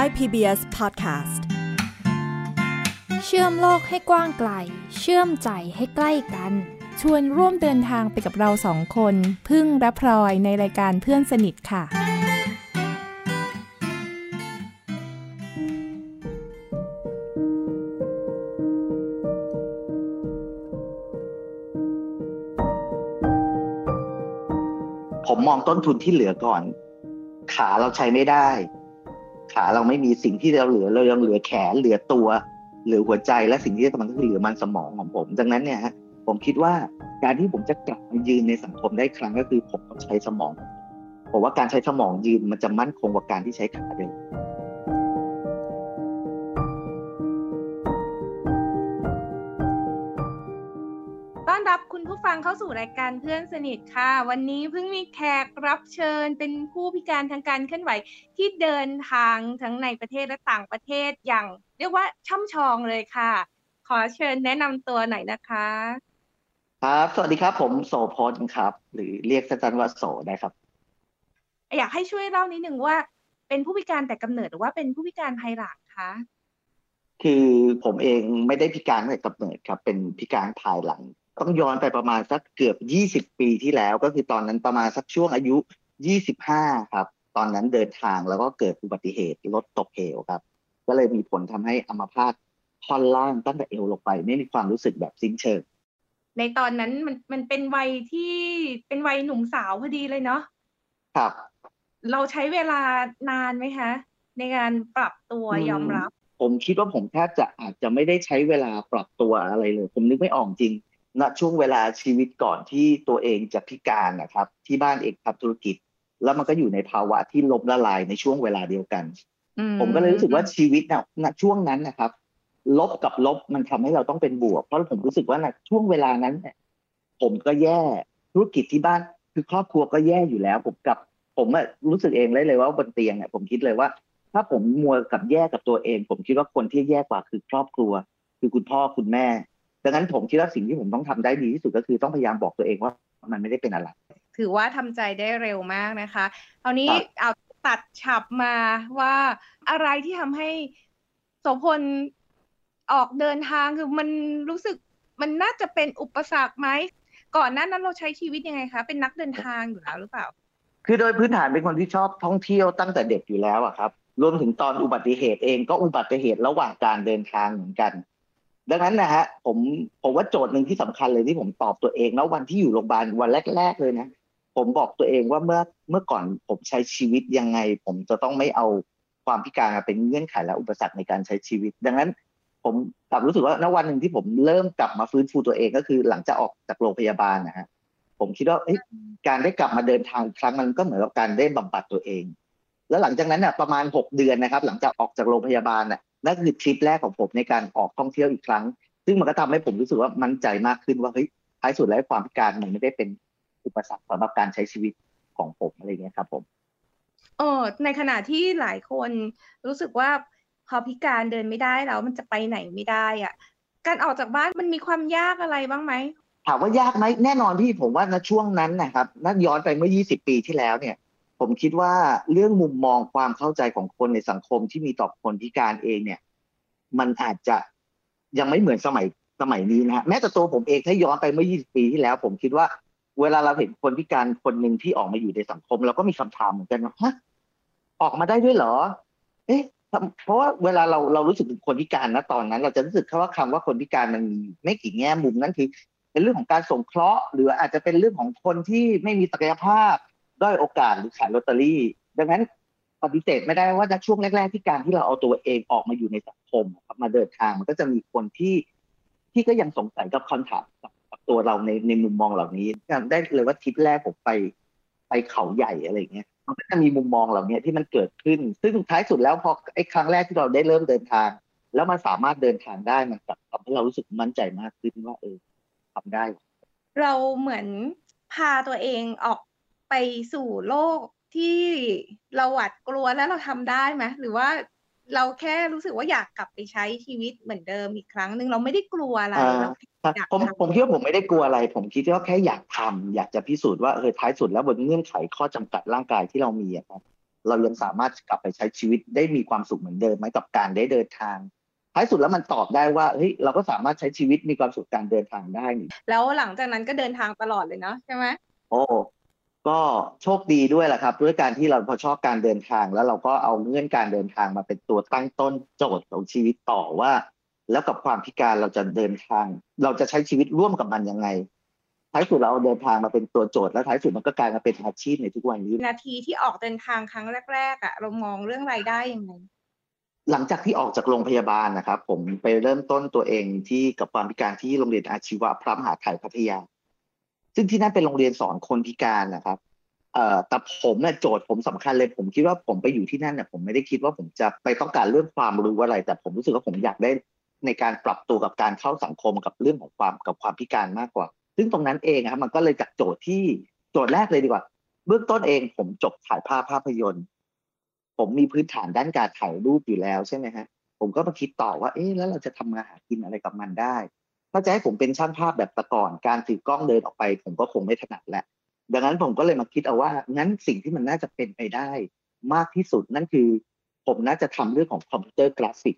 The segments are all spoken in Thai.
Thai PBS Podcast เชื่อมโลกให้กว้างไกล เชื่อมใจให้ใกล้กัน ชวนร่วมเดินทางไปกับเราสองคน พึ่งและพลอยในรายการเพื่อนสนิทค่ะ ผมมองต้นทุนที่เหลือก่อน ขาเราใช้ไม่ได้ ขาเราไม่มีสิ่งที่เราเหลือเรายังเหลือแขนเหลือตัวเหลือหัวใจและสิ่งที่มันก็คือเหลือมันสมองของผมดังนั้นเนี่ยฮะผมคิดว่าการที่ผมจะกลับมายืนในสังคมได้ครั้งก็คือผมต้องใช้สมองผมว่าการใช้สมองยืนมันจะมั่นคงกว่าการที่ใช้ขาเดิน อนรับคุณผู้ฟังเข้าสู่รายการเพื่อนสนิทค่ะ วันนี้เพิ่งมีแขกรับเชิญเป็นผู้พิการทางการเคลื่อนไหวที่เดินทางทั้งในประเทศและต่างประเทศอย่าง เรียกว่าช่ำชองเลยค่ะ ขอเชิญแนะนำตัวหน่อยนะคะ ครับ สวัสดีครับ ผมโสพลครับ หรือเรียกสั้นๆว่าโสได้ครับ อยากให้ช่วยเล่านิดหนึ่งว่า เป็นผู้พิการแต่กำเนิดหรือว่าเป็นผู้พิการภายหลังคะคือผมเองไม่ได้พิการตั้งแต่กำเนิดครับ เป็นพิการภายหลัง ต้องย้อนไปประมาณสักเกือบ20ปีที่แล้ว ก็คือตอนนั้นประมาณสักช่วงอายุ25ครับ ตอนนั้นเดินทางแล้วก็เกิดอุบัติเหตุรถตกเหวครับ ก็เลยมีผลทำให้อัมพาตท่อนล่างตั้งแต่เอวลงไป ไม่มีความรู้สึกแบบสิ้นเชิง ในตอนนั้นมันมันเป็นวัยที่เป็นวัยหนุ่มสาวพอดีเลยเนาะครับ เราใช้เวลานานไหมคะ ในการปรับตัวอืมยอมรับ ผมคิดว่าผมแทบจะอาจจะไม่ได้ใช้เวลาปรับตัวอะไรเลย ผมนึกไม่ออกจริง ณช่วงเวลาชีวิตก่อนที่ตัวเองจะพิการนะครับ ที่บ้านเอกทำธุรกิจ แล้วมันก็อยู่ในภาวะที่ล้มละลายในช่วงเวลาเดียวกันอืผมก็เลยรู้สึกว่าชีวิตนะณช่วงนั้นนะครับ ลบกับลบมันทำให้เราต้องเป็นบวก เพราะผมรู้สึกว่านะช่วงเวลานั้นเนี่ยผมก็แย่ธุรกิจที่บ้านคือครอบครัวก็แย่อยู่แล้ว ผมกับผมอะรู้สึกเองเลยเลยว่าบนเตียงเนี่ยผมคิดเลยว่า ถ้าผมมัวกับแย่กับตัวเอง ผมคิดว่าคนที่แย่กว่าคือครอบครัว คือคุณพ่อคุณแม่ ดังนั้นผมคิดว่าสิ่งที่ผมต้องทำได้ดีที่สุดก็คือต้องพยายามบอกตัวเองว่ามันไม่ได้เป็นอะไร ถือว่าทำใจได้เร็วมากนะคะคราวนี้ครับเอาตัดฉับมาว่าอะไรที่ทำให้โสพลออกเดินทางคือมันรู้สึกมันน่าจะเป็นอุปสรรคไหมก่อนหน้านั้นเราใช้ชีวิตยังไงคะ เป็นนักเดินทางอยู่แล้วหรือเปล่า คือโดยพื้นฐานเป็นคนที่ชอบท่องเที่ยวตั้งแต่เด็กอยู่แล้วอะครับ รวมถึงตอนอุบัติเหตุเองก็อุบัติเหตุระหว่างการเดินทางเหมือนกัน ดังนั้นนะฮะผมผมว่าโจทย์หนึ่งที่สำคัญเลยที่ผมตอบตัวเองแล้ววันที่อยู่โรงพยาบาลวันแรก ๆ เลยนะ ผมบอกตัวเองว่าเมื่อเมื่อก่อนผมใช้ชีวิตยังไง ผมจะต้องไม่เอาความพิการเป็นเงื่อนไขและอุปสรรคในการใช้ชีวิต ดังนั้นผมกลับรู้สึกว่าณวันหนึ่งที่ผมเริ่มกลับมาฟื้นฟูตัวเองก็คือหลังจากออกจากโรงพยาบาลนะฮะผมคิดว่าการได้กลับมาเดินทางครั้งมันก็เหมือนกับการได้บำบัดตัวเอง แล้วหลังจากนั้นน่ะประมาณหกเดือนนะครับ หลังจากออกจากโรงพยาบาลน่ะ นั่นคือทริปแรกของผมในการออกท่องเที่ยวอีกครั้ง ซึ่งมันก็ทำให้ผมรู้สึกว่ามั่นใจมากขึ้นว่าเฮ้ยท้ายสุดแล้วความพิการมันไม่ได้เป็นอุปสรรคสำหรับการใช้ชีวิตของผมอะไรเงี้ยครับผมเออในขณะที่หลายคนรู้สึกว่าพอพิการเดินไม่ได้แล้วมันจะไปไหนไม่ได้อะการออกจากบ้านมันมีความยากอะไรบ้างไหมถามว่ายากไหมแน่นอนพี่ผมว่าณช่วงนั้นนะครับนั่นย้อนไปเมื่อ 20 ปีที่แล้วเนี่ย ผมคิดว่าเรื่องมุมมองความเข้าใจของคนในสังคมที่มีต่อคนพิการเองเนี่ย มันอาจจะยังไม่เหมือนสมัยสมัยนี้นะฮะแม้แต่ตัวผมเองถ้าย้อนไปเมื่อ 20 ปีที่แล้ว ผมคิดว่า เวลาเราเห็นคนพิการคนหนึ่งที่ออกมาอยู่ในสังคมเราก็มีคำถามเหมือนกันว่าฮะออกมาได้ด้วยเหรอ เอ๊ะเพราะว่าเวลาเราเรารู้สึกถึงคนพิการนะตอนนั้น เราจะรู้สึกแค่ว่าคำว่าคนพิการมันมีไม่กี่แง่มุมนั่นคือเป็นเรื่องของการสงเคราะห์ หรืออาจจะเป็นเรื่องของคนที่ไม่มีศักยภาพ ด้อยโอกาสหรือขายลอตเตอรี่ ดังนั้นปฏิเสธไม่ได้ว่าในช่วงแรก ๆ ที่การที่เราเอาตัวเองออกมาอยู่ในสังคมครับมาเดินทางมันก็จะมีคนที่ที่ก็ยังสงสัยกับคำถามกับตัวเราในในมุมมองเหล่านี้จำได้เลยว่าทริปแรกผมไปไปเขาใหญ่อะไรเงี้ยมันก็จะมีมุมมองเหล่านี้ที่มันเกิดขึ้น ซึ่งท้ายสุดแล้วพอไอ้ครั้งแรกที่เราได้เริ่มเดินทาง แล้วมันสามารถเดินทางได้มันกลับทำให้เรารู้สึกมั่นใจมากขึ้นว่าเออทำได้ เราเหมือนพาตัวเองออก ไปสู่โลกที่เราหวาดกลัวแล้วเราทำได้ไหมหรือว่าเราแค่รู้สึกว่าอยากกลับไปใช้ชีวิตเหมือนเดิมอีกครั้งหนึ่งเราไม่ได้กลัวอะไรอ่าเราครับอยากผมทำผมคิดว่าผมไม่ได้กลัวอะไร ผมคิดว่าแค่อยากทำอยากจะพิสูจน์ว่าเออท้ายสุดแล้วบนเงื่อนไขข้อจำกัดร่างกายที่เรามีอะครับเรายังสามารถกลับไปใช้ชีวิตได้มีความสุขเหมือนเดิมไหมกับการได้เดินทางท้ายสุดแล้วมันตอบได้ว่าเฮ้ยเราก็สามารถใช้ชีวิตมีความสุขการเดินทางได้นี่แล้วหลังจากนั้นก็เดินทางตลอดเลยเนาะใช่ไหมโอ้ ก็โชคดีด้วยแหละครับ ด้วยการที่เราพอชอบการเดินทาง แล้วเราก็เอาเงื่อนการเดินทางมาเป็นตัวตั้งต้นโจทย์ของชีวิตต่อว่า แล้วกับความพิการเราจะเดินทาง เราจะใช้ชีวิตร่วมกับมันยังไงท้ายสุดเราเอาเดินทางมาเป็นตัวโจทย์แล้วท้ายสุดมันก็กลายมาเป็นอาชีพในทุกวันนี้ นาทีที่ออกเดินทางครั้งแรกๆอะ่ะเรามองเรื่องรายได้ยังไงหลังจากที่ออกจากโรงพยาบาลนะครับ ผมไปเริ่มต้นตัวเองที่กับความพิการที่โรงเรียนอาชีวะพระมหาไทยพัทยา ซึ่งที่นั่นเป็นโรงเรียนสอนคนพิการนะครับเอ่อแต่ผมเนี่ยโจทย์ผมสำคัญเลย ผมคิดว่าผมไปอยู่ที่นั่นเนี่ยผมไม่ได้คิดว่าผมจะไปต้องการเรื่องความรู้อะไร แต่ผมรู้สึกว่าผมอยากได้ในการปรับตัวกับการเข้าสังคมกับเรื่องของความกับความพิการมากกว่า ซึ่งตรงนั้นเองครับมันก็เลยจากโจทย์ที่โจทย์แรกเลยดีกว่า เบื้องต้นเองผมจบถ่ายภาพภาพยนตร์ ผมมีพื้นฐานด้านการถ่ายรูปอยู่แล้วใช่ไหมฮะผมก็มาคิดต่อว่า เอ๊ะแล้วเราจะทำงานหากินอะไรกับมันได้ ถ้าจะให้ผมเป็นช่างภาพแบบต่ก่อน การถือกล้องเดินออกไป ผมก็คงไม่ถนัดแหล้วดังนั้นผมก็เลยมาคิดเอาว่างั้นสิ่งที่มันน่าจะเป็นไปได้ มากที่สุดนั่นคือ ผมน่าจะทำเรื่องของคอมพิวเตอร์กราฟิก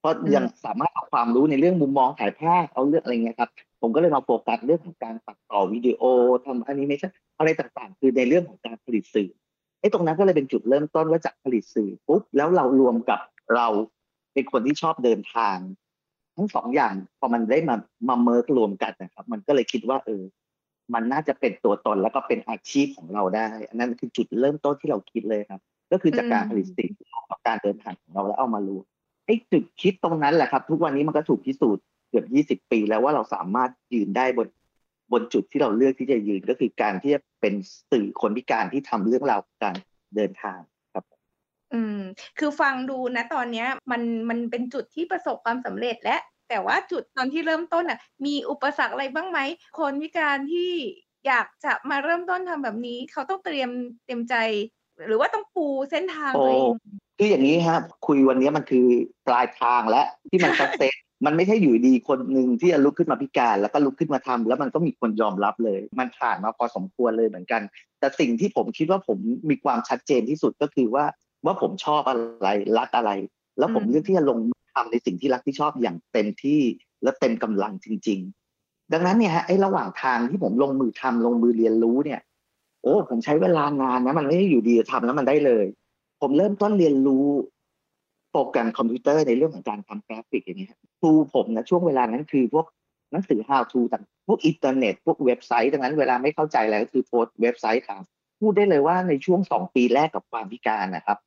เพราะยังสามารถเอาความรู้ในเรื่องมุมมองถ่ายภาพเอาเรื่องอะไรเงี้ยครับ ผมก็เลยมาโฟกัสเรื่องของการตัดต่อวิดีโอทำแอนิเมชันอะไรต่างๆ คือในเรื่องของการผลิตสื่อไอ้ตรงนั้นก็เลยเป็นจุดเริ่มต้นว่าจากผลิตสื่อปุ๊บแล้วเรารวมกับเราเป็นคนที่ชอบเดินทาง ทั้งสองอย่างพอมันได้มามา merge รวมกันนะครับ มันก็เลยคิดว่า เออ มันน่าจะเป็นตัวตนแล้วก็เป็นอาชีพของเราได้ อันนั้นคือจุดเริ่มต้นที่เราคิดเลยครับ ก็คือจากการผลิตสื่อกับการเดินทางของเราแล้วเอามารวมไอ้จุดคิดตรงนั้นแหละครับ ทุกวันนี้มันก็ถูกพิสูจน์เกือบยี่สิบปีแล้วว่าเราสามารถยืนได้บนบนจุดที่เราเลือกที่จะยืนก็คือการที่จะเป็นสื่อคนพิการที่ทำเรื่องราวของการเดินทางครับ อืม คือฟังดูนะตอนเนี้ยมันมันเป็นจุดที่ประสบความสำเร็จและ แต่ว่าจุดตอนที่เริ่มต้นอะ มีอุปสรรคอะไรบ้างไหม คนพิการที่อยากจะมาเริ่มต้นทำแบบนี้ เขาต้องเตรียมเตรียมใจ หรือว่าต้องปูเส้นทางโอ้ตัวเองคืออย่างนี้ครับคุยวันนี้มันคือปลายทางและที่มันสักเซสมันไม่ใช่อยู่ดีคนหนึ่งที่จะลุกขึ้นมาพิการ แล้วก็ลุกขึ้นมาทำแล้วมันก็มีคนยอมรับเลย มันผ่านมาพอสมควรเลยเหมือนกัน แต่สิ่งที่ผมคิดว่าผมมีความชัดเจนที่สุดก็คือว่า ว่าผมชอบอะไรรักอะไร แล้วผมอืมเลือกที่จะลงมือทำในสิ่งที่รักที่ชอบอย่างเต็มที่และเต็มกำลังจริง ๆ ดังนั้นเนี่ยฮะไอ้ระหว่างทางที่ผมลงมือทำลงมือเรียนรู้เนี่ย โอ้ผมใช้เวลานานนะมันไม่ได้อยู่ดีจะทำแล้วมันได้เลย ผมเริ่มต้นเรียนรู้โปรแกรมคอมพิวเตอร์ในเรื่องของการทำกราฟิกอย่างเงี้ยครูผมนะช่วงเวลานั้นคือพวกหนังสือ how to ต่างพวกอินเทอร์เน็ต พวกเว็บไซต์ดังนั้นเวลาไม่เข้าใจอะไรก็คือโพสต์เว็บไซต์ถามพูดได้เลยว่าในช่วงสองปีแรกกับความพิการนะครับ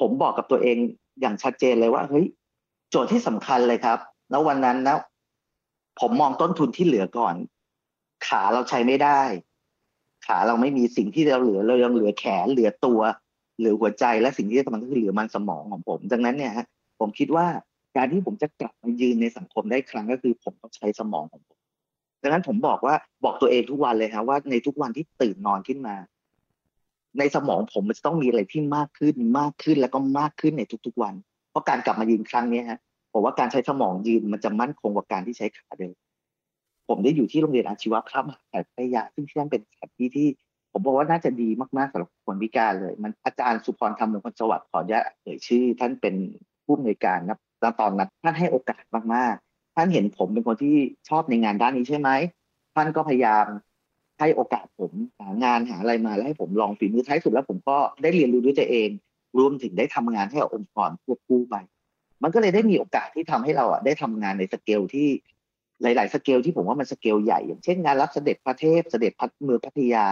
ผมบอกกับตัวเองอย่างชัดเจนเลยว่าเฮ้ยโจทย์ที่สำคัญเลยครับแล้ววันนั้นนะผมมองต้นทุนที่เหลือก่อน ขาเราใช้ไม่ได้ ขาเราไม่มีสิ่งที่เราเหลือเรายังเหลือแขนเหลือตัวเหลือหัวใจและสิ่งที่สำคัญก็คือเหลือมันสมองของผม ดังนั้นเนี่ยฮะผมคิดว่าการที่ผมจะกลับมายืนในสังคมได้ครั้งก็คือ ผมต้องใช้สมองของผมดังนั้นผมบอกว่าบอกตัวเองทุกวันเลยครับว่าในทุกวันที่ตื่นนอนขึ้นมา ในสมองผมมันจะต้องมีอะไรที่มากขึ้นมากขึ้นแล้วก็มากขึ้นในทุกๆวัน เพราะการกลับมายืนครั้งนี้ฮะผมว่าการใช้สมองยืนมันจะมั่นคงกว่าการที่ใช้ขาเดินผมได้อยู่ที่โรงเรียนอาชีวะพระมหาวิทยายพัทยาซึ่งที่นั่นเป็นสถานที่ที่ผมบอกว่าน่าจะดีมากๆสำหรับคนพิการเลย มันอาจารย์สุพรธรรมมงคลสวัสดิ์ขออนุญาตเอ่ยชื่อ ท่านเป็นผู้อำนวยการนะณตอนนั้นท่านให้โอกาสมากๆ ท่านเห็นผมเป็นคนที่ชอบในงานด้านนี้ใช่ไหมท่านก็พยายาม ให้โอกาสผมหางานหาอะไรมาแล้วให้ผมลองฝีมือท้ายสุดแล้วผมก็ได้เรียนรู้ด้วยตัวเอง รวมถึงได้ทำงานให้กับองค์กรควบคู่ไป มันก็เลยได้มีโอกาสที่ทำให้เราอะได้ทำงานในสเกลที่หลาย ๆ สเกลที่ผมว่ามันสเกลใหญ่อย่างเช่นงานรับเสด็จพระเทพเสด็จพัดเมืองพัทยา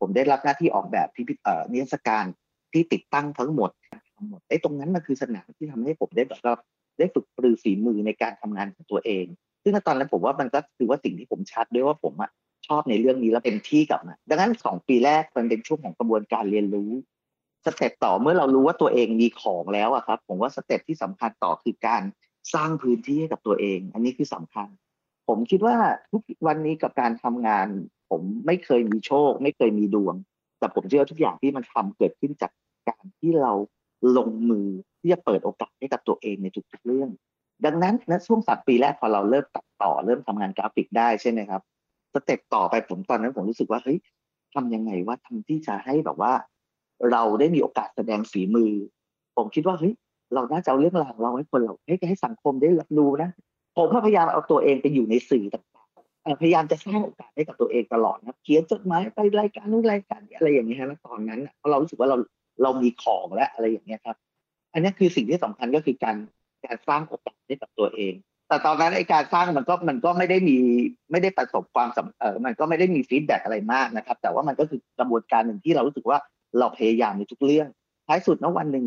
ผมได้รับหน้าที่ออกแบบพิพิธเอ่อนิทรรศการที่ติดตั้งทั้งหมดทั้งหมดไอ้ตรงนั้นมันคือสนามที่ทำให้ผมได้แบบได้ฝึกปรือฝีมือในการทำงานของตัวเอง ซึ่งตอนนั้นผมว่ามันก็คือว่าสิ่งที่ผมชัดด้วยว่าผมอะ ชอบในเรื่องนี้แล้วเต็มที่กับมันดังนั้นสองปีแรกมันเป็นช่วงของกระบวนการเรียนรู้step ต่อเมื่อเรารู้ว่าตัวเองมีของแล้วอะครับ ผมว่า step ที่สำคัญต่อคือการสร้างพื้นที่ให้กับตัวเอง อันนี้คือสำคัญ ผมคิดว่าทุกวันนี้กับการทำงาน ผมไม่เคยมีโชค ไม่เคยมีดวง แต่ผมเชื่อทุกอย่างที่มันทำเกิดขึ้นจากการที่เราลงมือที่จะเปิดโอกาสให้กับตัวเองในทุกๆเรื่อง ดังนั้นในะช่วงสามปีแรกพอเราเริ่มตัดต่อเริ่มทำงานกราฟิกได้ใช่ไหมครับ step ต่อไปผมตอนนั้นผมรู้สึกว่าเฮ้ยทำยังไงว่าทำที่จะให้แบบว่า เราได้มีโอกาสแสดงฝีมือ ผมคิดว่าเฮ้ยเราน่าจะเอาเรื่องราวของเราให้คนเราให้ให้สังคมได้รับรู้นะผมพยายามเอาตัวเองไปอยู่ในสื่อต่างๆพยายามจะสร้างโอกาสให้กับตัวเองตลอดนะเขียนจดหมายไปรายการนู้นรายการนี้อะไรอย่างเงี้ยนะตอนนั้นเพราะเรารู้สึกว่าเราเรามีของและอะไรอย่างเงี้ยครับ อันนี้คือสิ่งที่สำคัญก็คือการการสร้างโอกาสให้กับตัวเอง แต่ตอนนั้นไอการสร้างมันก็มันก็ไม่ได้มีไม่ได้ประสบความสำเออมันก็ไม่ได้มี feedback อะไรมากนะครับ แต่ว่ามันก็คือกระบวนการหนึ่งที่เรารู้สึกว่าเราพยายามในทุกเรื่องท้ายสุดนะวันหนึ่ง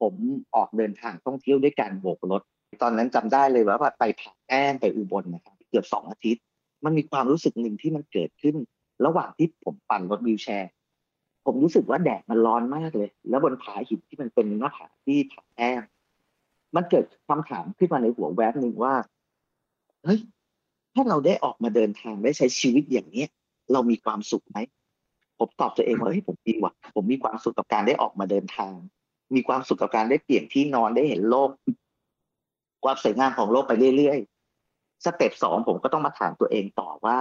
ผมออกเดินทางท่องเที่ยวด้วยการโบกรถ ตอนนั้นจำได้เลยว่าไปผาแต้มไปอุบลนะครับ เกือบสองอาทิตย์ มันมีความรู้สึกหนึ่งที่มันเกิดขึ้น ระหว่างที่ผมปั่นรถ wheelchair ผมรู้สึกว่าแดดมันร้อนมากเลย แล้วบนผาหินที่มันเป็นหน้าผาที่ผาแต้ม มันเกิดคำถามขึ้นมาในหัวแวบหนึ่งว่าเฮ้ยถ้าเราได้ออกมาเดินทางได้ใช้ชีวิตอย่างเนี้ย เรามีความสุขไหมผมตอบตัวเองว่าเฮ้ยผมดีว่ะผมมีความสุขกับการได้ออกมาเดินทาง มีความสุขกับการได้เปลี่ยนที่นอนได้เห็นโลก ความสวยงามของโลกไปเรื่อยๆสเต็ปสองผมก็ต้องมาถามตัวเองต่อว่า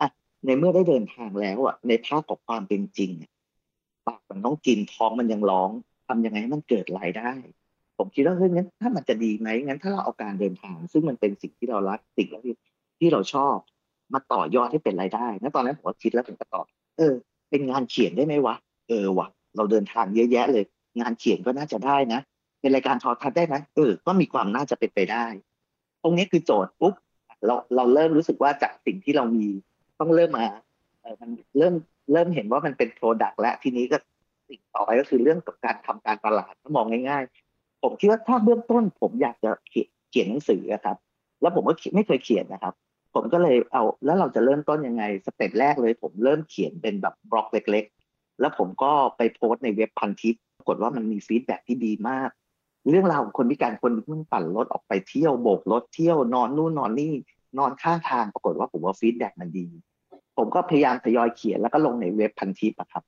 อะในเมื่อได้เดินทางแล้วอะ ในภาพของความเป็นจริงปากมันต้องกินท้องมันยังร้องทำยังไงให้มันเกิดรายได้ ผมคิดว่าเฮ้ยงั้นถ้ามันจะดีไหมงั้นถ้าเราเอาการเดินทาง ซึ่งมันเป็นสิ่งที่เรารักสิ่งที่ที่เราชอบมาต่อยอดให้เป็นรายได้แล้วตอนนั้นผมก็คิดแล้วผมก็ตอบเออ เป็นงานเขียนได้ไหมวะเออวะเราเดินทางเยอะแยะเลย งานเขียนก็น่าจะได้นะเป็นรายการทอทัศน์ได้ไหมเออก็มีความน่าจะเป็นไปได้ ตรงนี้คือโจทย์ปุ๊บเราเราเริ่มรู้สึกว่าจากสิ่งที่เรามีต้องเริ่มมาเออมันเริ่มเริ่มเห็นว่ามันเป็น product และทีนี้ก็สิ่งต่อไปก็คือเรื่องกับการทำการตลาดถ้ามองง่าย ผมคิดว่าถ้าเบื้องต้น ผมอยากจะเขียนหนังสืออะครับ แล้วผมก็ไม่เคยเขียนนะครับ ผมก็เลยเอาแล้วเราจะเริ่มต้นยังไง step แรกเลย ผมเริ่มเขียนเป็นแบบบล็อกเล็ก ๆ แล้วผมก็ไปโพสต์ในเว็บพันทิปปรากฏว่ามันมี feedback ที่ดีมาก เรื่องราวของคนพิการคนที่เพิ่งปั่นรถออกไปเที่ยวโบกรถเที่ยวนอนนู่นนอนนี่นอนข้างทางปรากฏว่าผมว่า feedback มันดี ผมก็พยายามทยอยเขียนแล้วก็ลงในเว็บพันทิปอะครับ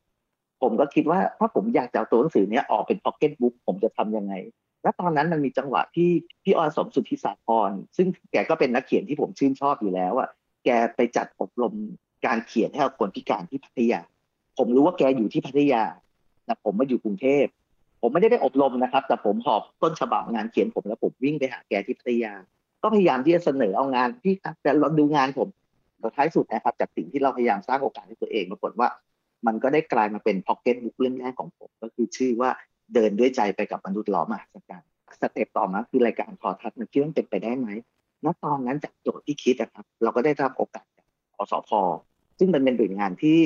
ผมก็คิดว่าถ้าผมอยากจะเอาตัวหนังสือเนี้ยออกเป็นพ็อกเก็ตบุ๊กผมจะทำยังไง และตอนนั้นมันมีจังหวะที่พี่อรสมสุทธิสาครซึ่งแกก็เป็นนักเขียนที่ผมชื่นชอบอยู่แล้วอะแกไปจัดอบรมการเขียนให้กับคนพิการที่พัทยา ผมรู้ว่าแกอยู่ที่พัทยานะผมมาอยู่กรุงเทพผมไม่ได้ไปอบรมนะครับ แต่ผมหอบต้นฉบับงานเขียนผมแล้วผมวิ่งไปหาแกที่พัทยา ก็พยายามที่จะเสนอเอางานที่แต่เราดูงานผมแต่ท้ายสุดนะครับ จากสิ่งที่เราพยายามสร้างโอกาสให้ตัวเองปรากฏว่า มันก็ได้กลายมาเป็นพ็อกเก็ตบุ๊กเล่มแรกของผม ก็คือชื่อว่า เดินด้วยใจไปกับมนุษย์ล้อมหัศจรรย์ step ต่อมาคือรายการโทรทัศน์มันคิดว่าเป็นไปได้ไหมณตอนนั้นจากโจทย์ที่คิดนะครับ เราก็ได้รับโอกาสจากอสพซึ่งมันเป็นหน่วยงานที่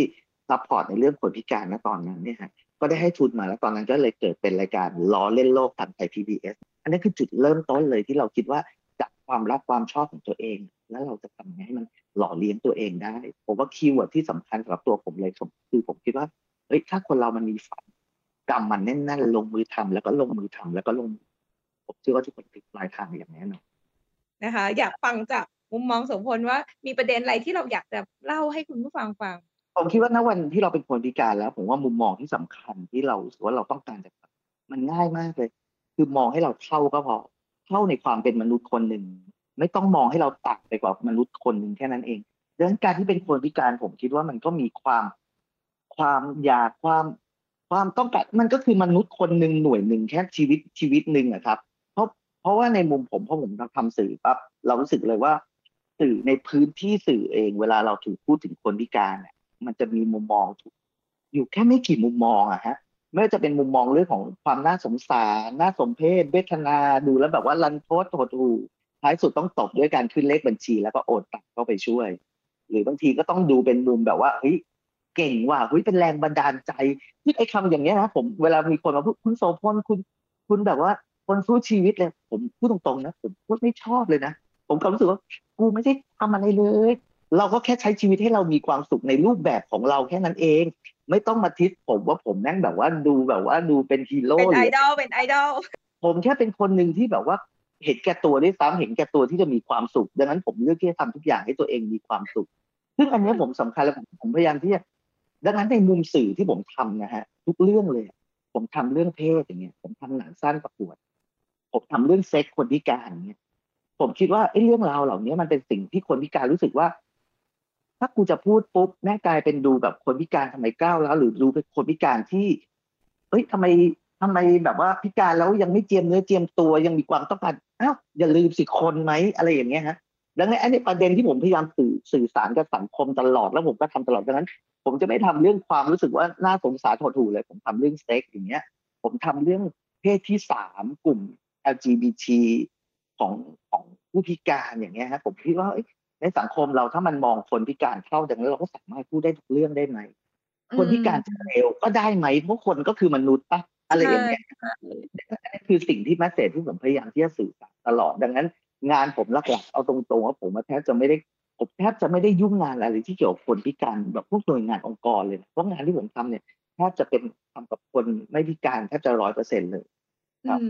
support ในเรื่องคนพิการณตอนนั้นเนี่ยฮะก็ได้ให้ทุนมาแล้วตอนนั้นก็เลยเกิดเป็นรายการล้อเล่นโลกทางไทย PBS อันนี้คือจุดเริ่มต้นเลยที่เราคิดว่าจากความรักความชอบของตัวเอง แล้วเราจะทำยังไงให้มันหล่อเลี้ยงตัวเองได้ ผมว่าคีย์เวิร์ดที่สำคัญสำหรับตัวผมเลยคือผมคิดว่าเฮ้ยถ้าคนเรามันมีฝัน กำมันแน่นๆลงมือทำแล้วก็ลงมือทำแล้วก็ลงผมเชื่อว่าทุกคนติดปลายทางอย่างแน่นอนนะคะ อยากฟังจากมุมมองสมพลว่ามีประเด็นอะไรที่เราอยากจะเล่าให้คุณผู้ฟังฟัง ผมคิดว่าณวันที่เราเป็นคนพิการแล้ว ผมว่ามุมมองที่สำคัญที่เรารู้สึกว่าเราต้องการจะมันง่ายมากเลย คือมองให้เราเท่าก็พอเท่าในความเป็นมนุษย์คนหนึ่งไม่ต้องมองให้เราต่างไปกว่ามนุษย์คนหนึ่งแค่นั้นเองดังนั้นการที่เป็นคนพิการผมคิดว่ามันก็มีความความอยากความ ความต้องการมันก็คือมนุษย์คนหนึ่งหน่วยหนึ่งแค่ชีวิตชีวิตหนึ่งอะครับ เพราะเพราะว่าในมุมผมพอผมทำสื่อปั๊บเรารู้สึกเลยว่า สื่อในพื้นที่สื่อเอง เวลาเราถูกพูดถึงคนพิการเนี่ยมันจะมีมุมมองอยู่แค่ไม่กี่มุมมองอะฮะไม่ว่าจะเป็นมุมมองเรื่องของความน่าสงสารน่าสมเพชเวทนาดูแล้วแบบว่ารันโทษโหดหูท้ายสุดต้องตบด้วยการขึ้นเลขบัญชี แล้วก็โอนตังเข้าไปช่วย หรือบางทีก็ต้องดูเป็นมุมแบบว่าเฮ้ย เก่งว่ะเฮ้ยเป็นแรงบันดาลใจที่ไอ้คำอย่างเงี้ยนะผมเวลามีคนมาพูดคุณโสพลคุณคุณแบบว่าคนสู้ชีวิตเลย ผมพูดตรงๆนะผมพูดไม่ชอบเลยนะผมก็รู้สึกว่ากูไม่ได้ทำอะไรเลย เราก็แค่ใช้ชีวิตให้เรามีความสุขในรูปแบบของเราแค่นั้นเอง ไม่ต้องมาทิศผมว่าผมแม่งแบบว่าดูแบบว่าดูเป็นฮีโร่เป็นไอเลยดอลเป็นไอดอลผมแค่เป็นคนหนึ่งที่แบบว่าเห็นแก่ตัวด้วยซ้ำเห็นแก่ตัวที่จะมีความสุข ดังนั้นผมเลือกที่จะทำทุกอย่างให้ตัวเองมีความสุข ซึ่งอันเนี้ยผมสำคัญแล้วผมผมพยายามที่จะ ดังนั้นในมุมสื่อที่ผมทำนะฮะทุกเรื่องเลย ผมทำเรื่องเพศอย่างเงี้ย ผมทำหนังสั้นประกวด ผมทำเรื่องเซ็กคนพิการอย่างเงี้ยผมคิดว่าไอ้เรื่องราวเหล่านี้มันเป็นสิ่งที่คนพิการรู้สึกว่า ถ้ากูจะพูดปุ๊บแม่กลายเป็นดูแบบคนพิการทำไมก้าวแล้ว หรือดูเป็นคนพิการที่ เอ้ยทำไมทำไมแบบว่าพิการแล้วยังไม่เจียมเนื้อเจียมตัวยังมีความต้องการอ้าวอย่าลืมสิคนไหมอะไรอย่างเงี้ยฮะดังนั้นอันนี้ประเด็นที่ผมพยายามสื่อสื่อสารกับสังคมตลอดแล้วผมก็ทำตลอดดังนั้น ผมจะไม่ทำเรื่องความรู้สึกว่าน่าสงสารโถูเลย ผมทำเรื่องเซ็กอย่างเงี้ย ผมทำเรื่องเพศที่สามกลุ่ม LGBT ของของผู้พิการอย่างเงี้ยฮะผมคิดว่าในสังคมเราถ้ามันมองคนพิการเข้าดังนั้นเราก็สามารถพูดได้ทุกเรื่องได้ไหมคนพิการจะเร็วก็ได้ไหมเพราะคนก็คือมนุษย์ปะอะไรอย่างเงี้ยนี่คือสิ่งที่แมสเซจที่ผมพยายามที่จะสื่อสารตลอดดังนั้น งานผมหลักๆเอาตรงๆว่าผมแทบจะไม่ได้ ผมแทบจะไม่ได้ยุ่งงานอะไรที่เกี่ยวกับคนพิการแบบพวกหน่วยงานองค์กรเลยเพราะงานที่ผมทำเนี่ยแทบจะเป็นทำกับคนไม่พิการแทบจะร้อยเปอร์เซ็นเลยครับ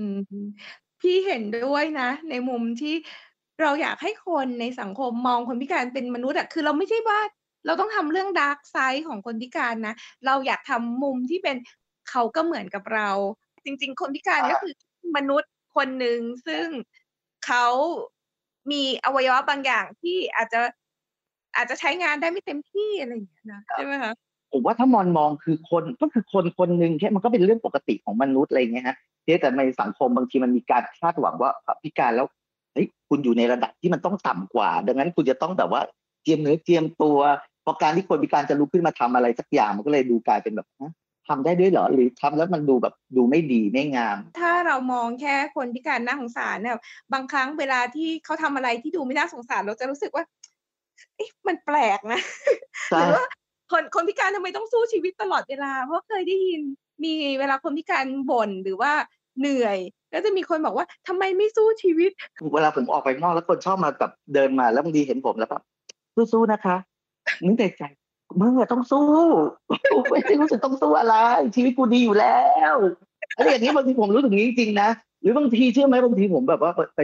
พี่เห็นด้วยนะ ในมุมที่เราอยากให้คนในสังคมมองคนพิการเป็นมนุษย์อะคือเราไม่ใช่ว่าเราต้องทำเรื่องดาร์กไซด์ของคนพิการนะ เราอยากทำมุมที่เป็นเขาก็เหมือนกับเรา จริง ๆ คนพิการก็คือมนุษย์คนหนึ่งซึ่งเขามีอวัยวะบางอย่างที่อาจจะ อาจจะใช้งานได้ไม่เต็มที่อะไรอย่างเงี้ยนะใช่ไหมคะผมว่าถ้ามองมองคือคนก็คือคนคนหนึ่งแค่มันก็เป็นเรื่องปกติของมนุษย์อะไรเงี้ยฮะแต่ในสังคมบางทีมันมีการคาดหวังว่าพิการแล้วเฮ้ยคุณอยู่ในระดับที่มันต้องต่ำกว่า ดังนั้นคุณจะต้องแบบว่าเจียมเนื้อเจียมตัวพอการที่คนพิการจะลุกขึ้นมาทำอะไรสักอย่างมันก็เลยดูกลายเป็นแบบทำได้ด้วยเหรอหรือทำแล้วมันดูแบบดูไม่ดีไม่งาม ถ้าเรามองแค่คนพิการน่าสงสารเนี่ยบางครั้งเวลาที่เขาทำอะไรที่ดูไม่น่าสงสารเราจะรู้สึกว่า มันแปลกนะหรือว่าคนคนพิการทำไมต้องสู้ชีวิตตลอดเวลา เพราะเคยได้ยินมีเวลาคนพิการบ่นหรือว่าเหนื่อยแล้วจะมีคนบอกว่าทำไมไม่สู้ชีวิต เวลาผมออกไปนอกแล้วคนชอบมาแบบเดินมาแล้วบางทีเห็นผมแล้วแบบสู้ๆนะคะนึกในใจมึงอะต้องสู้ไม่ได้รู้สึกต้องสู้อะไร ชีวิตกูดีอยู่แล้วอะไรอย่างนี้บางทีผมรู้สึกนี้จริงๆนะหรือบางทีเชื่อไหมบางทีผมแบบว่าไป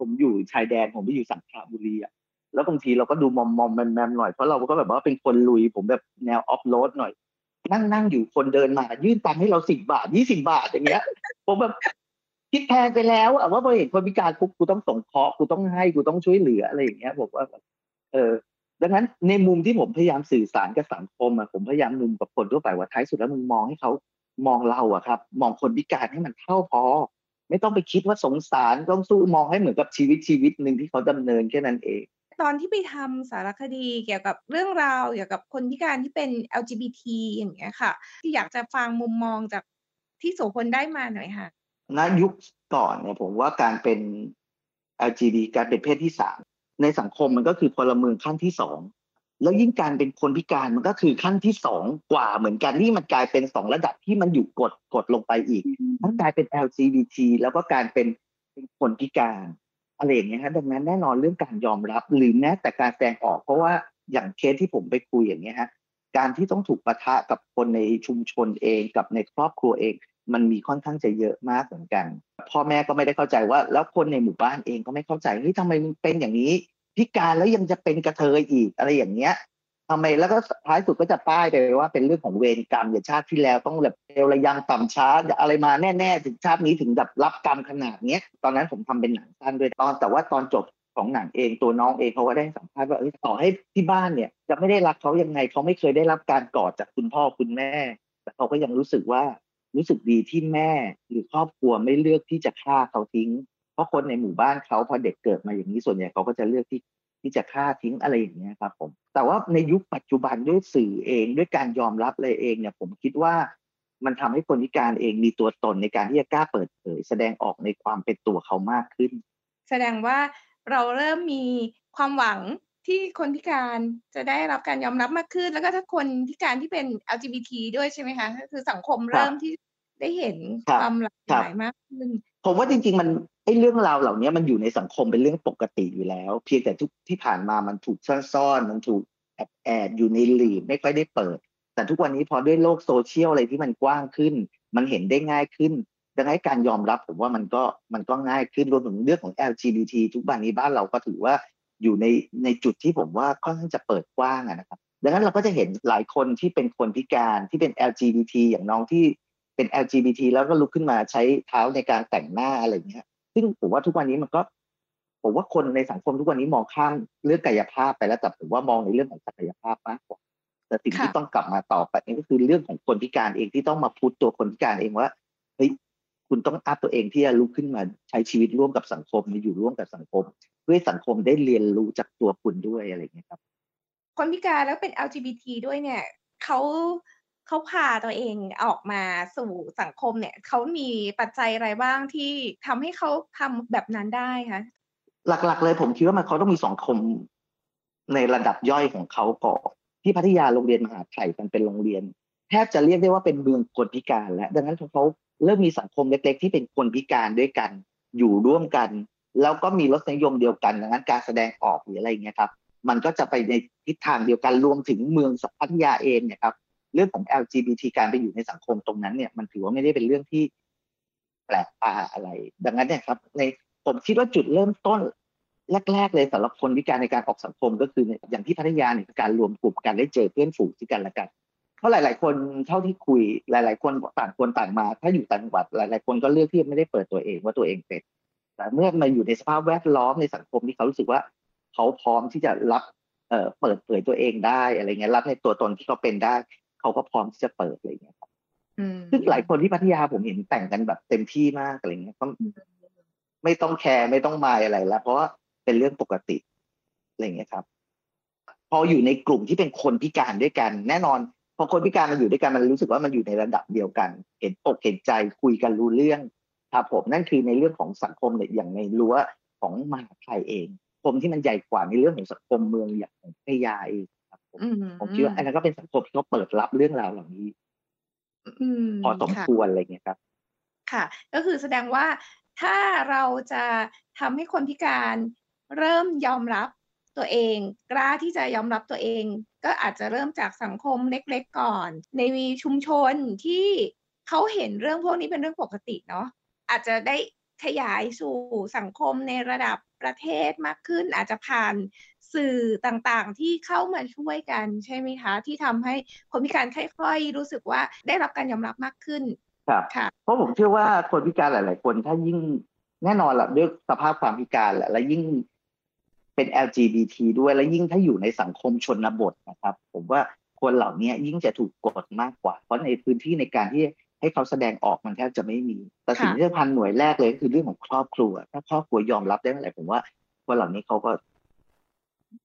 ผมอยู่ชายแดนผมไปอยู่สังขละบุรีอะ แล้วบางทีเราก็ดูมอมมอมแมมแมมหน่อยเพราะเราก็แบบว่าเป็นคนลุยผมแบบแนวออฟโรดหน่อย นั่งนั่งอยู่คนเดินมา ยื่นตังค์ให้เราสิบบาทยี่สิบาทอย่างเงี้ย ผมแบบคิดแพงไปแล้วอะว่าพอเห็นคนพิการปุ๊บกูต้องส่งเคาะกูต้องให้กูต้องช่วยเหลืออะไรอย่างเงี้ยผมว่า เออ ดังนั้นในมุมที่ผมพยายามสื่อสารกับสังคมอะผมพยายามมุมกับคนทั่วไปว่าท้ายสุดแล้วมึงมองให้เขามองเราอะครับ มองคนพิการให้มันเท่าพอ ไม่ต้องไปคิดว่าสงสารต้องสู้มองให้เหมือนกับชีวิตชีวิตหนึ่งที่เขาดำเนินแค่นั้นเอง ตอนที่ไปทำสารคดีเกี่ยวกับเรื่องราวเกี่ยวกับคนพิการที่เป็น LGBT อย่างเงี้ยค่ะ ที่อยากจะฟังมุมมองจากที่โสพลได้มาหน่อยค่ะณยุคก่อนเนี่ยผมว่าการเป็น LGBT การเป็นเพศที่สามในสังคมมันก็คือพลเมืองขั้นที่สองแล้วยิ่งการเป็นคนพิการมันก็คือขั้นที่สองกว่าเหมือนกันนี่มันกลายเป็นสองระดับที่มันอยู่กดกดลงไปอีกทั้งกลายเป็น LGBT แล้วก็การเป็นเป็นคนพิการ อะไรอย่างเงี้ยฮะดังนั้นแน่นอนเรื่องการยอมรับหรือแม้แต่การแสดงออก เพราะว่าอย่างเคสที่ผมไปคุยอย่างเงี้ยฮะการที่ต้องถูกประทะกับคนในชุมชนเองกับในครอบครัวเอง มันมีค่อนข้างจะเยอะมากเหมือนกัน พ่อแม่ก็ไม่ได้เข้าใจว่า แล้วคนในหมู่บ้านเองก็ไม่เข้าใจเฮ้ยทำไมมึงเป็นอย่างนี้ พิการแล้วยังจะเป็นกระเทยอีกอะไรอย่างเงี้ย ทำไมแล้วก็ท้ายสุดก็จะป้ายไปว่าเป็นเรื่องของเวรกรรมอย่างชาติที่แล้วต้องแบบเอวระยังต่ำช้าอะไรมาแน่ๆถึงชาตินี้ถึงแบบรับกรรมขนาดเนี้ยตอนนั้นผมทำเป็นหนังสั้นด้วยตอนแต่ว่าตอนจบของหนังเองตัวน้องเองเขาก็ได้สัมภาษณ์ว่าต่อให้ที่บ้านเนี่ยจะไม่ได้รักเขายังไงเขาไม่เคยได้รับการกอดจากคุณพ่อคุณแม่ แต่เขาก็ยังรู้สึกว่ารู้สึกดีที่แม่หรือครอบครัวไม่เลือกที่จะฆ่าเขาทิ้ง เพราะคนในหมู่บ้านเขาพอเด็กเกิดมาอย่างนี้ส่วนใหญ่เขาก็จะเลือกที่ ที่จะฆ่าทิ้งอะไรอย่างเงี้ยครับผมแต่ว่าในยุคปัจจุบันด้วยสื่อเองด้วยการยอมรับเลยเองเนี่ยผมคิดว่ามันทำให้คนพิการเองมีตัวตนในการที่จะกล้าเปิดเผยแสดงออกในความเป็นตัวเขามากขึ้น แสดงว่าเราเริ่มมีความหวังที่คนพิการจะได้รับการยอมรับมากขึ้น แล้วก็ถ้าคนพิการที่เป็น LGBT ด้วยใช่ไหมคะคือสังคมเริ่มที่ได้เห็นความหลากหลายมากขึ้น ผมว่าจริง ๆ มันไอ้เรื่องราวเหล่านี้มันอยู่ในสังคมเป็นเรื่องปกติอยู่แล้ว เพียงแต่ทุกที่ผ่านมามันถูกซ่อนๆมันถูกแอบแอบอยู่ในหลีบไม่ค่อยได้เปิด แต่ทุกวันนี้พอด้วยโลกโซเชียลอะไรที่มันกว้างขึ้น มันเห็นได้ง่ายขึ้น ดังนั้นการยอมรับผมว่ามันก็มันก็ง่ายขึ้นรวมถึงเรื่องของ LGBT ทุกวันนี้บ้านเราก็ถือว่าอยู่ในในจุดที่ผมว่าค่อนข้างจะเปิดกว้างนะครับ ดังนั้นเราก็จะเห็นหลายคนที่เป็นคนพิการที่เป็น LGBT อย่างน้องที่เป็น LGBT แล้วก็ลุกขึ้นมาใช้เท้าในการแต่งหน้าอะไรเงี้ย ซึ่งผมว่าทุกวันนี้มันก็ผมว่าคนในสังคมทุกวันนี้มองข้ามเรื่องกายภาพไปแล้วแต่ผมว่ามองในเรื่องของศักยภาพมากกว่าแต่สิ่งที่ต้องกลับมาต่อไปนี่ก็คือเรื่องของคนพิการเองที่ต้องมาพูดตัวคนพิการเองว่าเฮ้ยคุณต้องอัพตัวเองที่จะลุกขึ้นมาใช้ชีวิตร่วมกับสังคมอยู่ร่วมกับสังคม เพื่อสังคมได้เรียนรู้จากตัวคุณด้วยอะไรอย่างเงี้ยครับ คนพิการแล้วเป็น LGBT ด้วยเนี่ยเขา เขาพาตัวเองออกมาสู่สังคมเนี่ยเขามีปัจจัยอะไรบ้างที่ทำให้เขาทำแบบนั้นได้คะหลักๆ เลยผมคิดว่ามันเขาต้องมีสังคมในระดับย่อยของเขาก่อนที่พัทยาโรงเรียนมหาไทยมันเป็นโรงเรียนแทบจะเรียกได้ว่าเป็นเมืองคนพิการแล้วดังนั้นเขาเริ่มมีสังคมเล็ก ๆ ที่เป็นคนพิการด้วยกัน อยู่ร่วมกัน แล้วก็มีรสนิยมเดียวกันดังนั้นการแสดงออกหรืออะไรเงี้ยครับ มันก็จะไปในทิศทางเดียวกันรวมถึงเมืองพัทยาเองเนี่ยครับ เรื่องของ LGBT การไปอยู่ในสังคมตรงนั้นเนี่ยมันถือว่าไม่ได้เป็นเรื่องที่แปลกตาอะไร ดังนั้นเนี่ยครับ ในผมคิดว่าจุดเริ่มต้นแรก ๆ เลยสำหรับคนพิการในการออกสังคมก็คือเนี่ยอย่างที่พัทยาเนี่ยการรวมกลุ่มกันได้เจอเพื่อนฝูงที่กันและกันเพราะหลาย ๆ คนเท่าที่คุยหลาย ๆ คนต่างคนต่างมา ถ้าอยู่ต่างจังหวัดหลาย ๆ คนก็เลือกที่ไม่ได้เปิดตัวเองว่าตัวเองเป็นแต่เมื่อมาอยู่ในสภาพแวดล้อมในสังคมที่เขารู้สึกว่า เขาพร้อมที่จะรับเอ่อเปิดเผยตัวเองได้อะไรเงี้ยรับในตัวตนที่เขาเป็นได้ เขาก็พร้อมที่จะเปิดอะไรเงี้ยครับอืมซึ่งหลายคนที่พัทยาผมเห็นแต่งกันแบบเต็มที่มากอะไรเงี้ยก็ไม่ต้องแคร์ไม่ต้องมายอะไรแล้วเพราะว่าเป็นเรื่องปกติอะไรเงี้ยครับ พออยู่ในกลุ่มที่เป็นคนพิการด้วยกัน แน่นอนพอคนพิการมันอยู่ด้วยกันมันรู้สึกว่ามันอยู่ในระดับเดียวกัน เห็นอกเห็นใจคุยกันรู้เรื่องครับผมนั่นคือในเรื่องของสังคมเนี่ยอย่างในรั้วของมหาไทยเองผมที่มันใหญ่กว่าในเรื่องของสังคมเมืองอย่างของพัทยาเองครับ ผมอืมผมคิดว่าอันนั้นก็เป็นสังคมที่เขาเปิดรับเรื่องราวเหล่านี้อืมพอสมค่ะควรอะไรเงี้ยครับ ค่ะ ก็คือแสดงว่าถ้าเราจะทำให้คนพิการเริ่มยอมรับตัวเอง กล้าที่จะยอมรับตัวเอง ก็อาจจะเริ่มจากสังคมเล็ก ๆ ก่อน ในชุมชนที่เขาเห็นเรื่องพวกนี้เป็นเรื่องปกติเนาะอาจจะได้ขยายสู่สังคมในระดับประเทศมากขึ้น อาจจะผ่าน สื่อต่างๆ ที่เข้ามาช่วยกันใช่ไหมคะ ที่ทำให้คนพิการค่อยๆรู้สึกว่าได้รับการยอมรับมากขึ้นครับค่ะเพราะผมเชื่อว่าคนพิการหลาย ๆ คนถ้ายิ่งแน่นอนแหละด้วยสภาพความพิการแหละและยิ่งเป็น LGBT ด้วยและยิ่งถ้าอยู่ในสังคมชนบทนะครับ ผมว่าคนเหล่านี้ยิ่งจะถูกกดมากกว่า เพราะในพื้นที่ในการที่ให้เขาแสดงออกมันแทบจะไม่มี แต่สิ่งค่ะที่สำคัญหน่วยแรกเลยก็คือเรื่องของครอบครัว ถ้าครอบครัวยอมรับได้เมื่อไหร่ผมว่าคนเหล่านี้เขาก็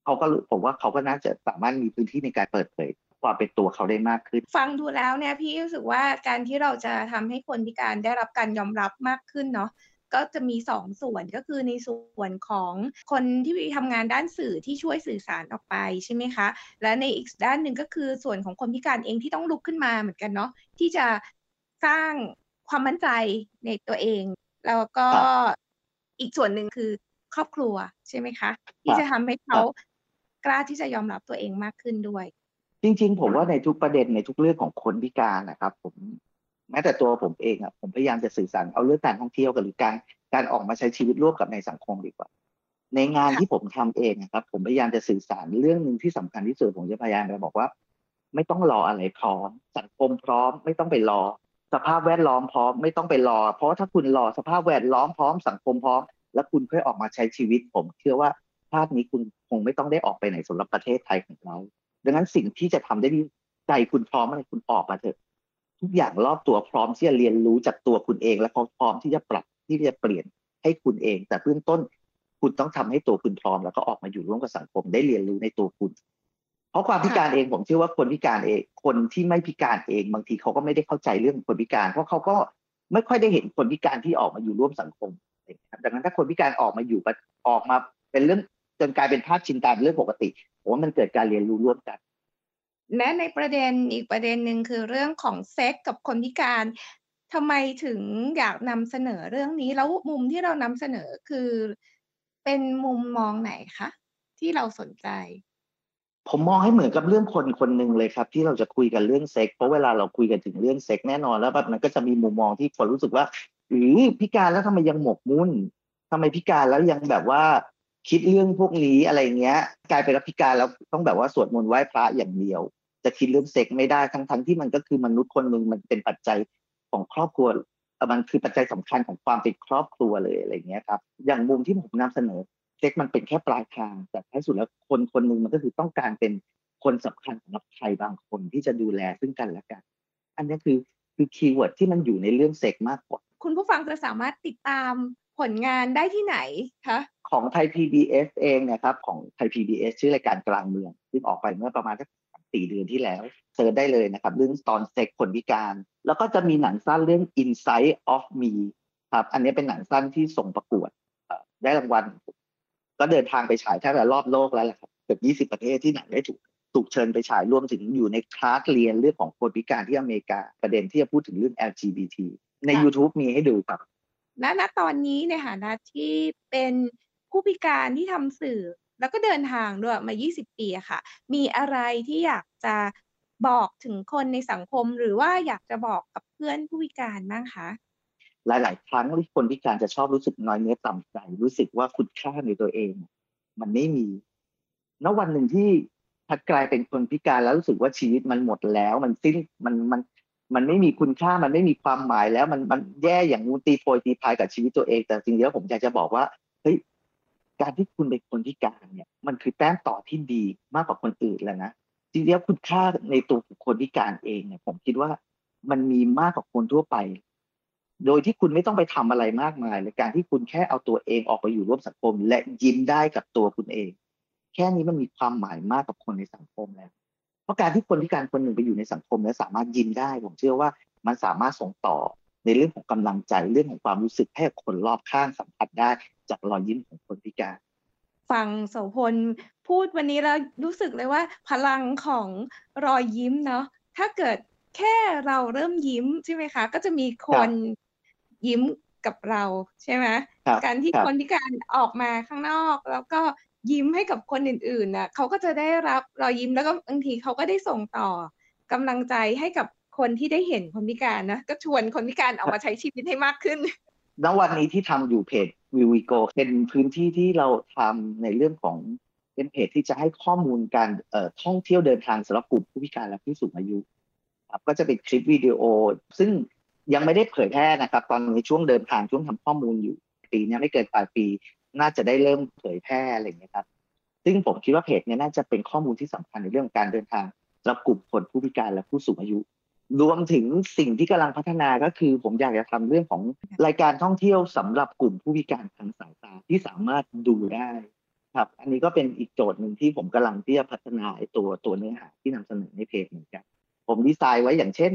เขาก็รู้ผมว่าเขาก็น่าจะสามารถมีพื้นที่ในการเปิดเผยความเป็นตัวเขาได้มากขึ้น ฟังดูแล้วเนี่ยพี่รู้สึกว่าการที่เราจะทำให้คนพิการได้รับการยอมรับมากขึ้นเนาะก็จะมีสองส่วนก็คือในส่วนของคนที่ทำงานด้านสื่อที่ช่วยสื่อสารออกไปใช่ไหมคะ และในอีกด้านหนึ่งก็คือส่วนของคนพิการเองที่ต้องลุกขึ้นมาเหมือนกันเนาะที่จะสร้างความมั่นใจในตัวเอง แล้วก็ครับอีกส่วนหนึ่งคือ ครอบครัวใช่ไหมคะ ที่จะทำให้เขากล้าที่จะยอมรับตัวเองมากขึ้นด้วย จริง ๆ ผมว่าในทุกประเด็นในทุกเรื่องของคนพิการนะครับ ผมแม้แต่ตัวผมเองอะผมพยายามจะสื่อสารเอาเรื่องการท่องเที่ยวกับหรือการการออกมาใช้ชีวิตร่วมกับในสังคมดีกว่า ในงานค่ะที่ผมทำเองนะครับ ผมพยายามจะสื่อสารเรื่องหนึ่งที่สำคัญที่สุดผมจะพยายามจะบอกว่า ไม่ต้องรออะไรพร้อม สังคมพร้อม ไม่ต้องไปรอ สภาพแวดล้อมพร้อม ไม่ต้องไปรอ เพราะว่าถ้าคุณรอสภาพแวดล้อมพร้อมสังคมพร้อม แล้วคุณค่อยออกมาใช้ชีวิต ผมเชื่อว่าชาตินี้คุณคงไม่ต้องได้ออกไปไหนสำหรับประเทศไทยของเราดังนั้นสิ่งที่จะทำได้ดีใจคุณพร้อมอะไรคุณออกมาเถอะ ทุกอย่างรอบตัวพร้อมที่จะเรียนรู้จากตัวคุณเอง และเขาพร้อมที่จะปรับที่จะเปลี่ยนให้คุณเอง แต่เบื้องต้นคุณต้องทำให้ตัวคุณพร้อม แล้วก็ออกมาอยู่ร่วมกับสังคมได้เรียนรู้ในตัวคุณ เพราะความพิการเองผมเชื่อว่าคนพิการเอง คนที่ไม่พิการเอง บางทีเขาก็ไม่ได้เข้าใจเรื่องคนพิการ เพราะเขาก็ไม่ค่อยได้เห็นคนพิการที่ออกมาอยู่ร่วมสังคม นะครับดังนั้นถ้าคนพิการออกมาอยู่ออกมาเป็นเรื่องจนกลายเป็นภาพชินตาเป็นเรื่องปกติผมว่ามันเกิดการเรียนรู้ร่วมกันและในประเด็นอีกประเด็นหนึ่งคือเรื่องของเซ็กกับคนพิการทำไมถึงอยากนำเสนอเรื่องนี้ แล้วมุมที่เรานำเสนอคือ เป็นมุมมองไหนคะที่เราสนใจ ผมมองให้เหมือนกับเรื่องคนคนหนึ่งเลยครับ ที่เราจะคุยกันเรื่องเซ็กเพราะเวลาเราคุยกันถึงเรื่องเซ็กแน่นอนแล้วแบบมันก็จะมีมุมมองที่คนรู้สึกว่า หรือพิการแล้วทำไมยังหมกมุ่นทำไมพิการแล้วยังแบบว่าคิดเรื่องพวกนี้อะไรเงี้ย กลายเป็นว่าพิการแล้วต้องแบบว่าสวดมนต์ไหว้พระอย่างเดียว จะคิดเรื่องเซ็กไม่ได้ทั้งทั้งที่มันก็คือมนุษย์คนหนึ่งมันเป็นปัจจัยของครอบครัวมันคือปัจจัยสำคัญของความเป็นครอบครัวเลยอะไรเงี้ยครับ อย่างมุมที่ผมนำเสนอเซ็กมันเป็นแค่ปลายทาง แต่ท้ายสุดแล้วคนคนหนึ่งมันก็คือต้องการเป็นคนสำคัญสำหรับใครบางคนที่จะดูแลซึ่งกันและกัน อันนี้คือคือ keyword ที่มันอยู่ในเรื่องเซ็กมากกว่า คุณผู้ฟังจะสามารถติดตามผลงานได้ที่ไหนคะของไทย PBS เองนะครับของไทย PBS ชื่อรายการกลางเมืองซึ่งออกไปเมื่อประมาณสักสี่เดือนที่แล้ว search ได้เลยนะครับ เรื่องตอนเซ็กคนพิการ แล้วก็จะมีหนังสั้นเรื่อง Inside of Me ครับอันนี้เป็นหนังสั้นที่ส่งประกวดได้รางวัล ก็เดินทางไปฉายแทบจะรอบโลกแล้วแหละครับเกือบ20ประเทศที่หนังได้ถูกถูกเชิญไปฉายรวมถึงอยู่ในคลาสเรียนเรื่องของคนพิการที่อเมริกาประเด็นที่จะพูดถึงเรื่อง LGBT ใน YouTube มีให้ดูครับณณตอนนี้ในฐานะที่เป็นผู้พิการที่ทำสื่อ แล้วก็เดินทางด้วยมา 20 ปีอะค่ะ มีอะไรที่อยากจะบอกถึงคนในสังคมหรือว่าอยากจะบอกกับเพื่อนผู้พิการบ้างคะหลาย ๆ ครั้งที่คนพิการจะชอบรู้สึกน้อยเนื้อต่ำใจ รู้สึกว่าคุณค่าในตัวเอง มันไม่มีณวันหนึ่งที่พัดกลายเป็นคนพิการแล้วรู้สึกว่าชีวิตมันหมดแล้ว มันสิ้นมันมัน มันไม่มีคุณค่ามันไม่มีความหมายแล้วมันมันแย่อย่างงูตีโพยตีพายกับชีวิตตัวเอง แต่จริงๆแล้วผมอยากจะบอกว่าเฮ้ยการที่คุณเป็นคนพิการเนี่ย มันคือแต้มต่อที่ดีมากกว่าคนอื่นแล้วนะจริงๆแล้วคุณค่าในตัวคนพิการเองเนี่ย ผมคิดว่ามันมีมากกว่าคนทั่วไป โดยที่คุณไม่ต้องไปทำอะไรมากมายเลยการที่คุณแค่เอาตัวเองออกไปอยู่ร่วมสังคม และยิ้มได้กับตัวคุณเอง แค่นี้มันมีความหมายมากกับคนในสังคมแล้ว เพราะการที่คนพิการคนหนึ่งไปอยู่ในสังคม และสามารถยิ้มได้ ผมเชื่อว่ามันสามารถส่งต่อในเรื่องของกำลังใจเรื่องของความรู้สึกให้กับคนรอบข้างสัมผัสได้จากรอยยิ้มของคนพิการ ฟังโสพลพูดวันนี้แล้วรู้สึกเลยว่า พลังของรอยยิ้มเนาะถ้าเกิดแค่เราเริ่มยิ้มใช่ไหมคะ ก็จะมีคนยิ้มกับเราใช่ไหมครับการที่ครับคนพิการออกมาข้างนอก แล้วก็ ยิ้มให้กับคนอื่นๆน่ะเขาก็จะได้รับรอยยิ้มแล้วก็บางทีเขาก็ได้ส่งต่อกำลังใจให้กับคนที่ได้เห็นคนพิการนะก็ชวนคนพิการออกมาใช้ชีวิตให้มากขึ้นณวันนี้ที่ทำอยู่เพจวิวิโกเป็นพื้นที่ที่เราทำในเรื่องของเป็นเพจที่จะให้ข้อมูลการเอ่อท่องเที่ยวเดินทางสำหรับกลุ่มผู้พิการและผู้สูงอายุครับก็จะเป็นคลิปวิดีโอ ซึ่งยังไม่ได้เผยแพร่นะครับ ตอนนี้ช่วงเดินทางช่วงทำข้อมูลอยู่ปีนี้ไม่เกินปลายปี น่าจะได้เริ่มเผยแพร่อะไรอย่างเงี้ยครับ ซึ่งผมคิดว่าเพจเนี้ยน่าจะเป็นข้อมูลที่สำคัญในเรื่องของการเดินทางสำหรับกลุ่มคนผู้พิการและผู้สูงอายุ รวมถึงสิ่งที่กำลังพัฒนาก็คือ ผมอยากจะทำเรื่องของรายการท่องเที่ยวสำหรับกลุ่มผู้พิการทางสายตาที่สามารถดูได้ครับ อันนี้ก็เป็นอีกโจทย์หนึ่งที่ผมกำลังที่จะพัฒนาตัวตัวเนื้อหาที่นำเสนอในเพจเหมือนกันผมดีไซน์ไว้อย่างเช่น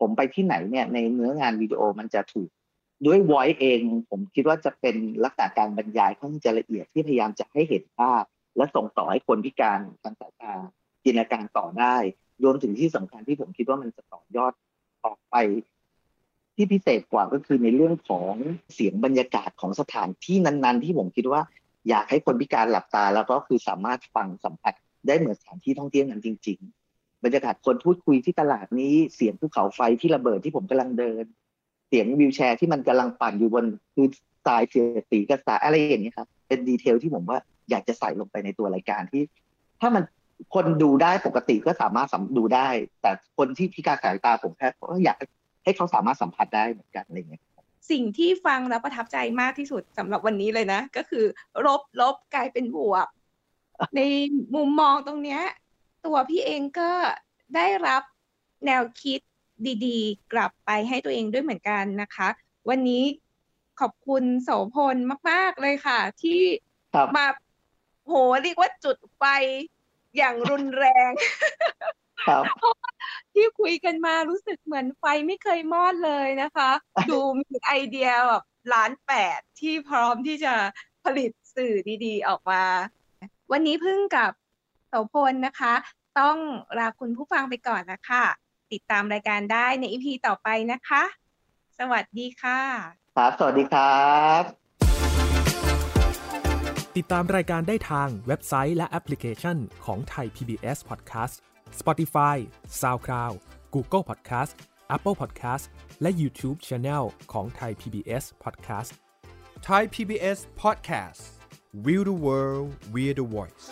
ผมไปที่ไหนเนี่ยในเนื้องานวิดีโอมันจะถูก ด้วย voice เองผมคิดว่าจะเป็นลักษณะการบรรยายค่อนข้างจะละเอียดที่พยายามจะให้เห็นภาพ และส่งต่อให้คนพิการทางสายตาจินตนาการต่อได้รวมถึงที่สำคัญที่ผมคิดว่ามันจะต่อยอดออกไป ที่พิเศษกว่าก็คือในเรื่องของเสียงบรรยากาศของสถานที่นั้นๆ ที่ผมคิดว่า อยากให้คนพิการหลับตา แล้วก็คือสามารถฟังสัมผัสได้เหมือนสถานที่ท่องเที่ยวนั้นจริง ๆ บรรยากาศคนพูดคุยที่ตลาดนี้เสียงภูเขาไฟที่ระเบิดที่ผมกำลังเดิน เสียงวิวแชร์ที่มันกำลังปั่นอยู่บนคือสายเสียสีกระสายอะไรอย่างนี้ยครับเป็นดีเทลที่ผมว่าอยากจะใส่ลงไปในตัวรายการที่ ถ้ามันคนดูได้ปกติก็สามารถสดูได้ แต่คนที่พิการสายตาผมแค่ก็อยากให้เขาสามารถสัมผัสได้เหมือนกันอะไรอย่างเงี้ยสิ่งที่ฟังแล้วประทับใจมากที่สุดสำหรับวันนี้เลยนะ ก็คือลบลบกลายเป็นบวก ในมุมมองตรงเนี้ย ตัวพี่เองก็ได้รับแนวคิด ดีๆ กลับไปให้ตัวเองด้วยเหมือนกันนะคะ วันนี้ขอบคุณโสพลมาก ๆ เลยค่ะ ที่ครับมาโหเรียกว่าจุดไฟอย่างรุนแรงครับที่คุยกันมารู้สึกเหมือนไฟไม่เคยมอดเลยนะคะ ดูมีไอเดียแบบล้านแปดที่พร้อมที่จะผลิตสื่อดีๆ ออกมา วันนี้พึ่งกับโสพลนะคะ ต้องลาคุณผู้ฟังไปก่อนนะคะ ติดตามรายการได้ในอีพีต่อไปนะคะ สวัสดีค่ะ ครับ สวัสดีครับ ติดตามรายการได้ทางเว็บไซต์และแอปพลิเคชันของไทย PBS Podcast Spotify SoundCloud Google Podcast Apple Podcast และ YouTube Channel ของไทย PBS Podcast Thai PBS Podcast We the World We the Voice